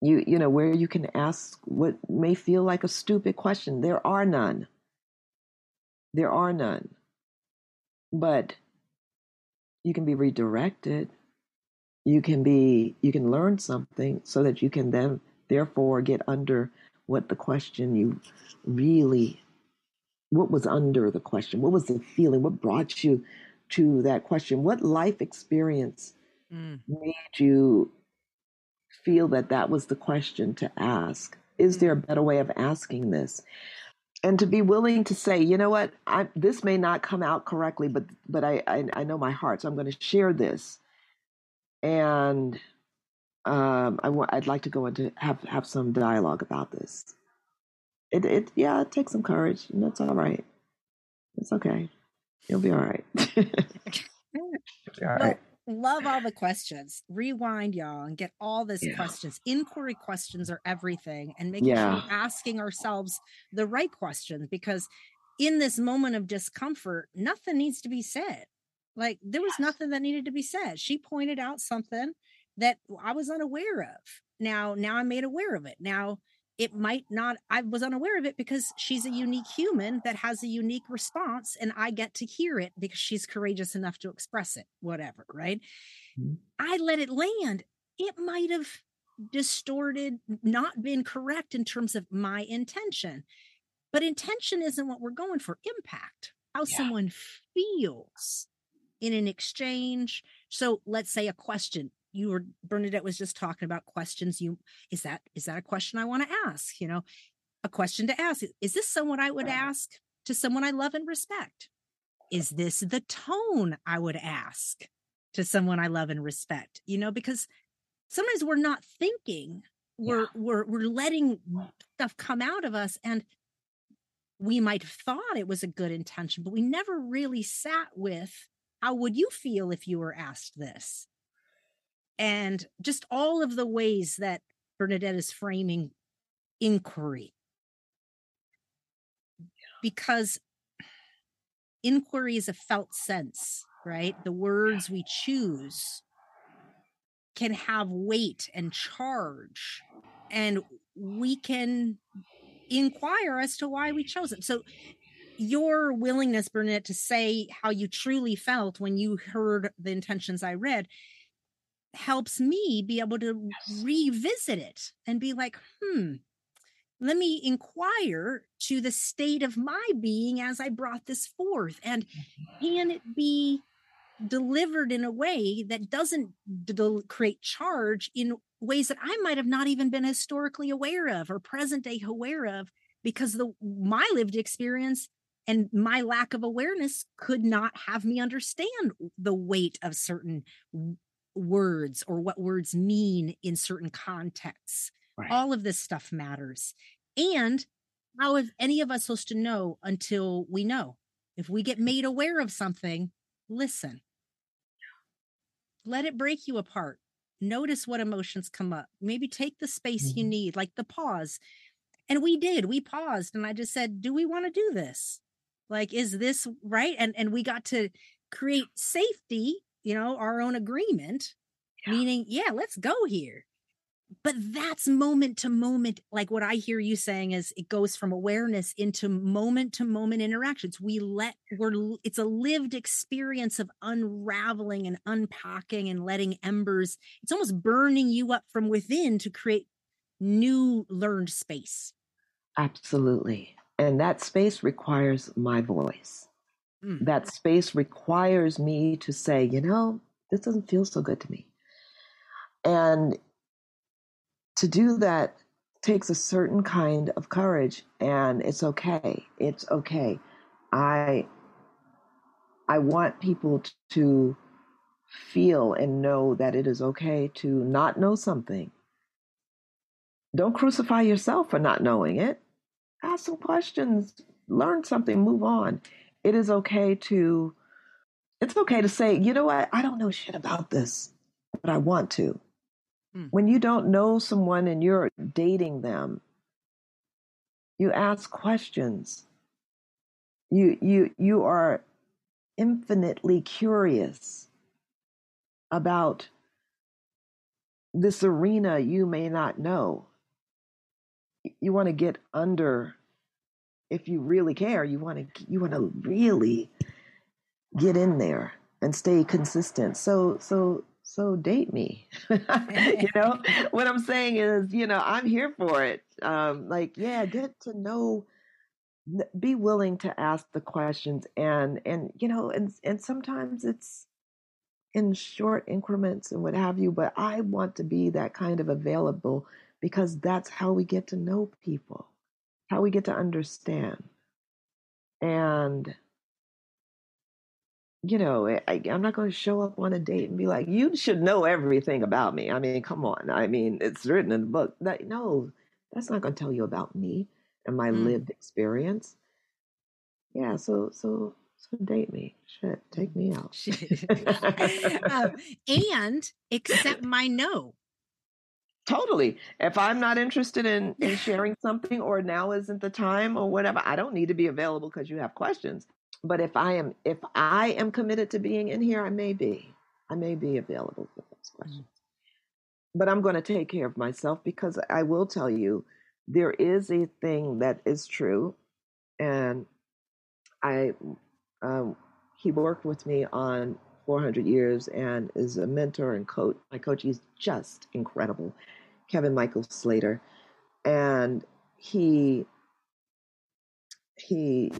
you you know where you can ask what may feel like a stupid question there are none. There are none. But you can be redirected. You can be you can learn something so that you can then therefore get under what the question you really what was under the question? What was the feeling? What brought you to that question? What life experience mm. made you feel that that was the question to ask? Is there a better way of asking this and to be willing to say, you know what, I, this may not come out correctly, but but I, I, I know my heart, so I'm going to share this, and um, I want I'd like to go into have have some dialogue about this. It it yeah, it takes some courage, and that's all right. It's okay. You'll be all right. *laughs* *laughs* all right love all the questions. Rewind, y'all, and get all these yeah. questions. Inquiry questions are everything, and making yeah. sure we're asking ourselves the right questions because in this moment of discomfort, nothing needs to be said. Like there was nothing that needed to be said. She pointed out something that I was unaware of. Now, now I'm made aware of it. Now it might not i was unaware of it because she's a unique human that has a unique response and i get to hear it because she's courageous enough to express it whatever right mm-hmm. i let it land it might have distorted not been correct in terms of my intention but intention isn't what we're going for impact how yeah. someone feels in an exchange so let's say a question you were Bernadette was just talking about questions. You is that is that a question I want to ask? You know, a question to ask. Is this someone I would ask to someone I love and respect? Is this the tone I would ask to someone I love and respect? You know, because sometimes we're not thinking, we're yeah. we're we're letting stuff come out of us and we might have thought it was a good intention, but we never really sat with how would you feel if you were asked this? And just all of the ways that Bernadette is framing inquiry. Because inquiry is a felt sense, right? The words we choose can have weight and charge, and we can inquire as to why we chose it. So, your willingness, Bernadette, to say how you truly felt when you heard the intentions I read helps me be able to yes. revisit it and be like, hmm, let me inquire to the state of my being as I brought this forth. And mm-hmm. can it be delivered in a way that doesn't create charge in ways that I might have not even been historically aware of or present day aware of because the my lived experience and my lack of awareness could not have me understand the weight of certain words or what words mean in certain contexts. Right. all of this stuff matters. And how is any of us supposed to know until we know? If we get made aware of something listen. Let it break you apart. Notice what emotions come up. Maybe take the space mm-hmm. you need like the pause. And we did. We paused and i just said do we want to do this? Like is this right? And and we got to create safety you know our own agreement yeah. meaning yeah let's go here. But that's moment to moment like what i hear you saying is it goes from awareness into moment to moment interactions. We let we're it's a lived experience of unraveling and unpacking and letting embers it's almost burning you up from within to create new learned space. Absolutely. And that space requires my voice mm. that space requires me to say you know this doesn't feel so good to me. And to do that takes a certain kind of courage and it's okay it's okay. I i want people to feel and know that it is okay to not know something. Don't crucify yourself for not knowing it. Ask some questions learn something move on it is okay to it's okay to say you know what i don't know shit about this but i want to Mm. When you don't know someone and you're dating them, you ask questions. You you you are infinitely curious about this arena you may not know. You want to get under if you really care, you want to you want to really get in there and stay consistent. So so so date me *laughs* you know? *laughs* What i'm saying is you know i'm here for it. Um like yeah get to know be willing to ask the questions and and you know and and sometimes it's in short increments and what have you but i want to be that kind of available because that's how we get to know people how we get to understand and you know, I, am not going to show up on a date and be like, you should know everything about me. I mean, come on. I mean, it's written in the book. That, no, that's not going to tell you about me and my mm. lived experience. Yeah, so so so date me. Shit, take me out. *laughs* um, and accept my no. Totally. If I'm not interested in, in sharing something or now isn't the time or whatever, I don't need to be available because you have questions but if I am if I am committed to being in here, I may be. I may be available for those mm. questions. Mm-hmm. But I'm going to take care of myself because I will tell you there is a thing that is true, and I um, he worked with me on 400 years and is a mentor and coach. My coach is just incredible, Kevin Michael Slater, and he he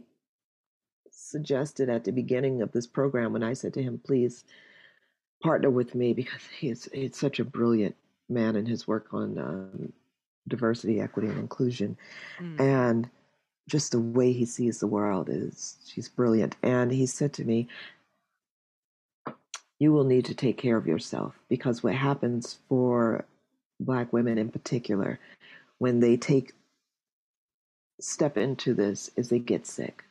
suggested at the beginning of this program when I said to him, please partner with me because he's, he's such a brilliant man in his work on um, diversity, equity, and inclusion. Mm. And just the way he sees the world is, she's brilliant. And he said to me, you will need to take care of yourself because what happens for black women in particular when they take step into this is they get sick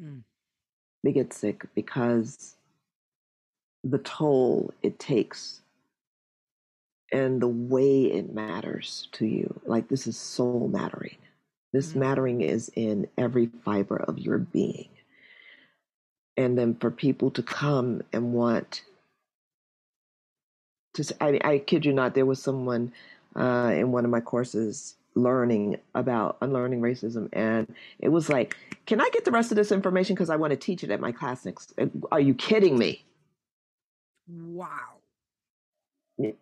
Mm. They get sick because the toll it takes and the way it matters to you. Like this is soul mattering. This mm. mattering is in every fiber of your being. And then for people to come and want to, I, I kid you not, there was someone uh, in one of my courses learning about unlearning racism and it was like can i get the rest of this information because i want to teach it at my class next are you kidding me wow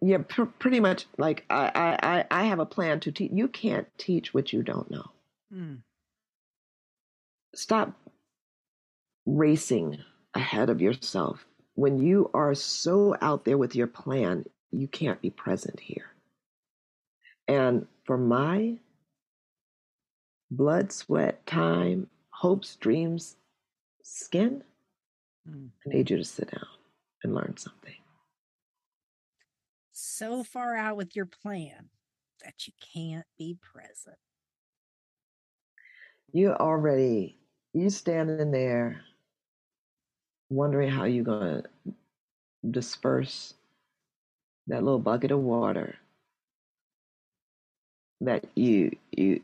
yeah, pr- pretty much like I, I, I have a plan to teach. You can't teach what you don't know. Mm. Stop racing ahead of yourself. When you are so out there with your plan, you can't be present here. And for my blood, sweat, time, hopes, dreams, skin, mm. I need you to sit down and learn something so far out with your plan that you can't be present. You already you standing there wondering how you're gonna disperse that little bucket of water that you you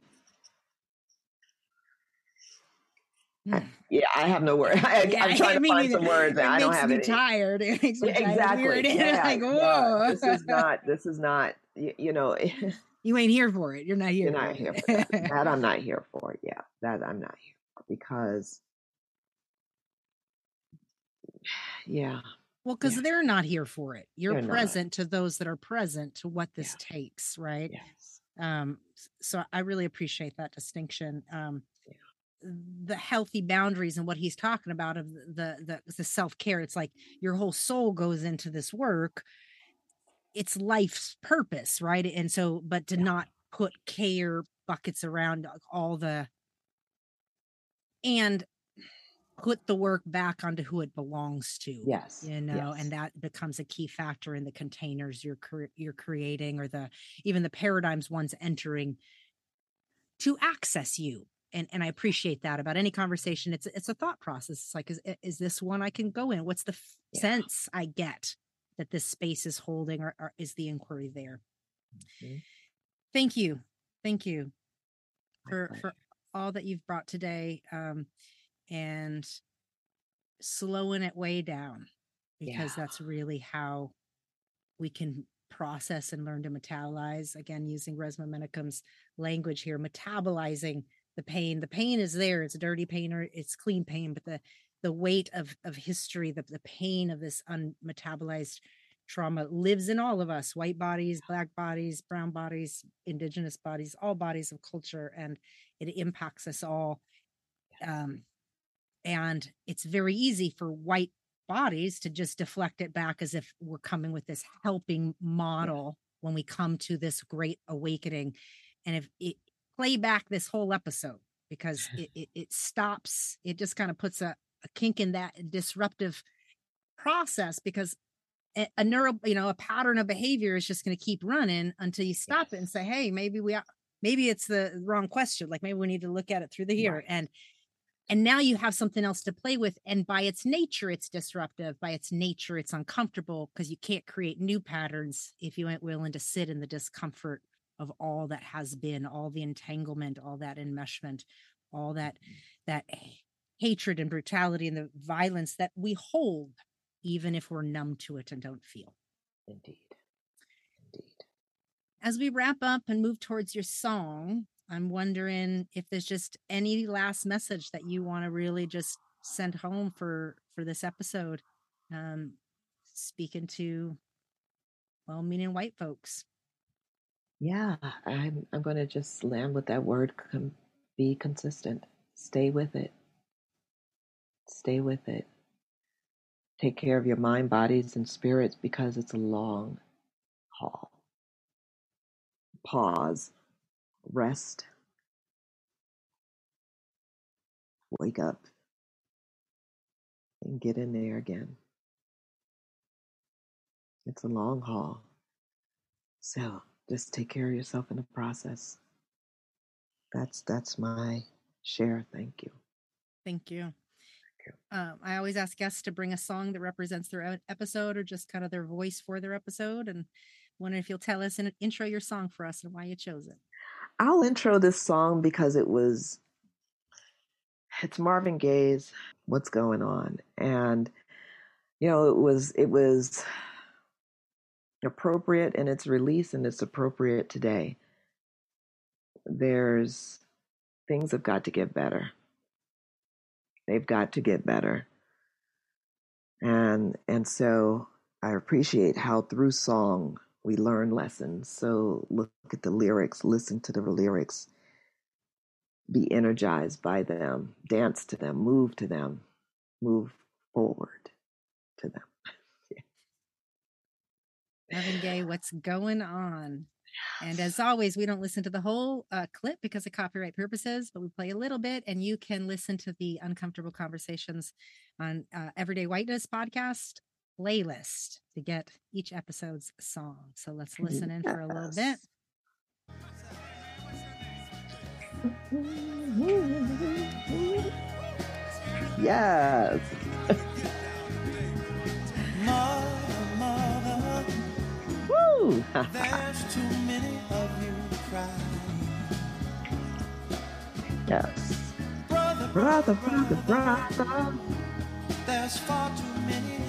I, hmm. yeah, I have no words. *laughs* I, am *laughs* trying to find some words, and I don't have it. Tired. *laughs* It makes me exactly. tired. Yeah, like, whoa. This is not. This is not. You, you, know. you ain't here for it. You're not here. You're not here for that. that. I'm not here for. Yeah, that I'm not here for because. Yeah. Well, because yeah. they're not here for it. You're they're present not. to those that are present to what this yeah. takes, right? Yes. Um. So I really appreciate that distinction. Um the healthy boundaries and what he's talking about of the the, the self-care it's like your whole soul goes into this work it's life's purpose right and so but to not put care buckets around all the and put the work back onto who it belongs to yes you know yes. and that becomes a key factor in the containers you're cre- you're creating or the even the paradigms one's entering to access you and and I appreciate that about any conversation. It's it's a thought process. It's like, is is this one I can go in? What's the f- yeah. sense I get that this space is holding, or, or is the inquiry there? Mm-hmm. Thank you, thank you for for all that you've brought today, um, and slowing it way down because yeah. that's really how we can process and learn to metabolize again using resmaa menakem's language here metabolizing the pain. The pain is there it's dirty pain or it's clean pain but the the weight of of history the, the pain of this unmetabolized trauma lives in all of us white bodies black bodies brown bodies indigenous bodies all bodies of culture and it impacts us all um, and it's very easy for white bodies to just deflect it back as if we're coming with this helping model when we come to this great awakening and if it, play back this whole episode because *laughs* it, it, it stops, it just kind of puts a, a kink in that disruptive process because a, a neural, you know, a pattern of behavior is just going to keep running until you stop yes. it and say, hey, maybe we are, maybe it's the wrong question. Like maybe we need to look at it through the here. Right. And and now you have something else to play with and by its nature it's disruptive by its nature it's uncomfortable because you can't create new patterns if you ain't willing to sit in the discomfort of all that has been all the entanglement all that enmeshment all that mm-hmm. that hatred and brutality and the violence that we hold even if we're numb to it and don't feel. Indeed. Indeed. As we wrap up and move towards your song i'm wondering if there's just any last message that you want to really just send home for for this episode um speaking to well-meaning white folks yeah, I'm I'm going to just land with that word be consistent. Stay with it. Stay with it. Take care of your mind, bodies, and spirits because it's a long haul. Pause. Rest. Wake up. And get in there again. It's a long haul. So just take care of yourself in the process. That's that's my share. Thank you. Thank you. Thank you. Um, I always ask guests to bring a song that represents their episode or just kind of their voice for their episode. And wondering if you'll tell us and intro your song for us and why you chose it. I'll intro this song because it was it's Marvin Gaye's "What's Going On," and you know it was it was appropriate in its release and it's appropriate today. There's things have got to get better. They've got to get better. And and so I appreciate how through song we learn lessons. So look at the lyrics, listen to the lyrics, be energized by them, dance to them, move to them, move forward to them. *laughs* Marvin Gaye, what's going on? And as always, we don't listen to the whole uh, clip because of copyright purposes, but we play a little bit, and you can listen to the uncomfortable conversations on uh, Everyday Whiteness podcast playlist to get each episode's song. So let's listen in for a little bit. Yes. *laughs* Woo! There's too many of you crying. Yes. Brother, brother, brother, brother. There's far too many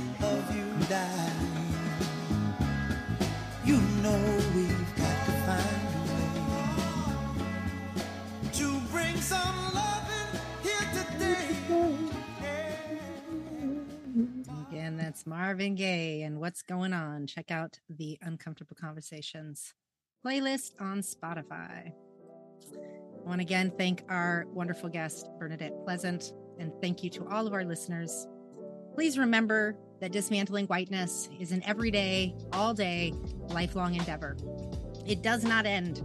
Again, that's Marvin Gaye and what's going on. Check out the Uncomfortable Conversations playlist on Spotify. I want to again thank our wonderful guest, Bernadette Pleasant, and thank you to all of our listeners Please remember that dismantling whiteness is an everyday, all day, lifelong endeavor. It does not end.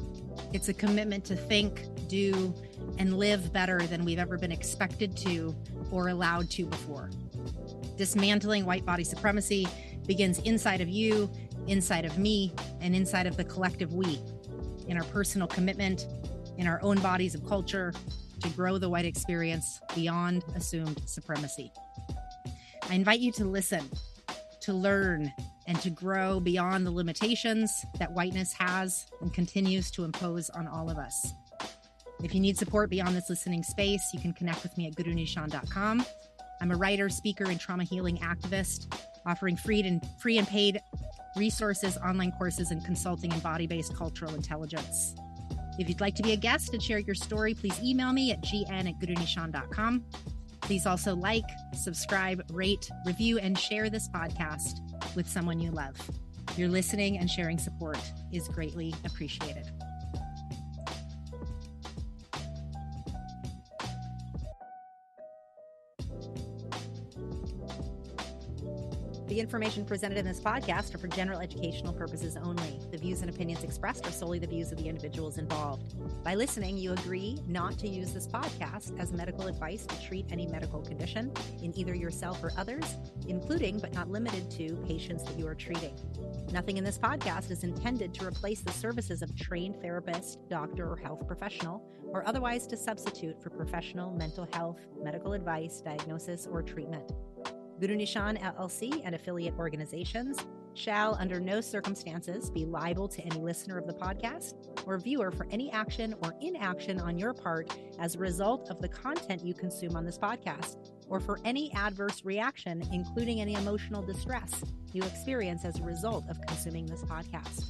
It's a commitment to think, do, and live better than we've ever been expected to or allowed to before. Dismantling white body supremacy begins inside of you, inside of me, and inside of the collective we, in our personal commitment, in our own bodies of culture, to grow the white experience beyond assumed supremacy. I invite you to listen, to learn, and to grow beyond the limitations that whiteness has and continues to impose on all of us. If you need support beyond this listening space, you can connect with me at gurunischan.com. I'm a writer, speaker, and trauma healing activist, offering free and free and paid resources, online courses, and consulting in body-based cultural intelligence. If you'd like to be a guest and share your story, please email me at gn at gurunischan.com. Please also like, subscribe, rate, review, and share this podcast with someone you love. Your listening and sharing support is greatly appreciated. The information presented in this podcast are for general educational purposes only. The views and opinions expressed are solely the views of the individuals involved. By listening, you agree not to use this podcast as medical advice to treat any medical condition in either yourself or others, including but not limited to patients that you are treating. Nothing in this podcast is intended to replace the services of trained therapist, doctor, or health professional, or otherwise to substitute for professional mental health, medical advice, diagnosis, or treatment. Guru Nischan LLC and affiliate organizations shall, under no circumstances, be liable to any listener of the podcast or viewer for any action or inaction on your part as a result of the content you consume on this podcast, or for any adverse reaction, including any emotional distress you experience as a result of consuming this podcast.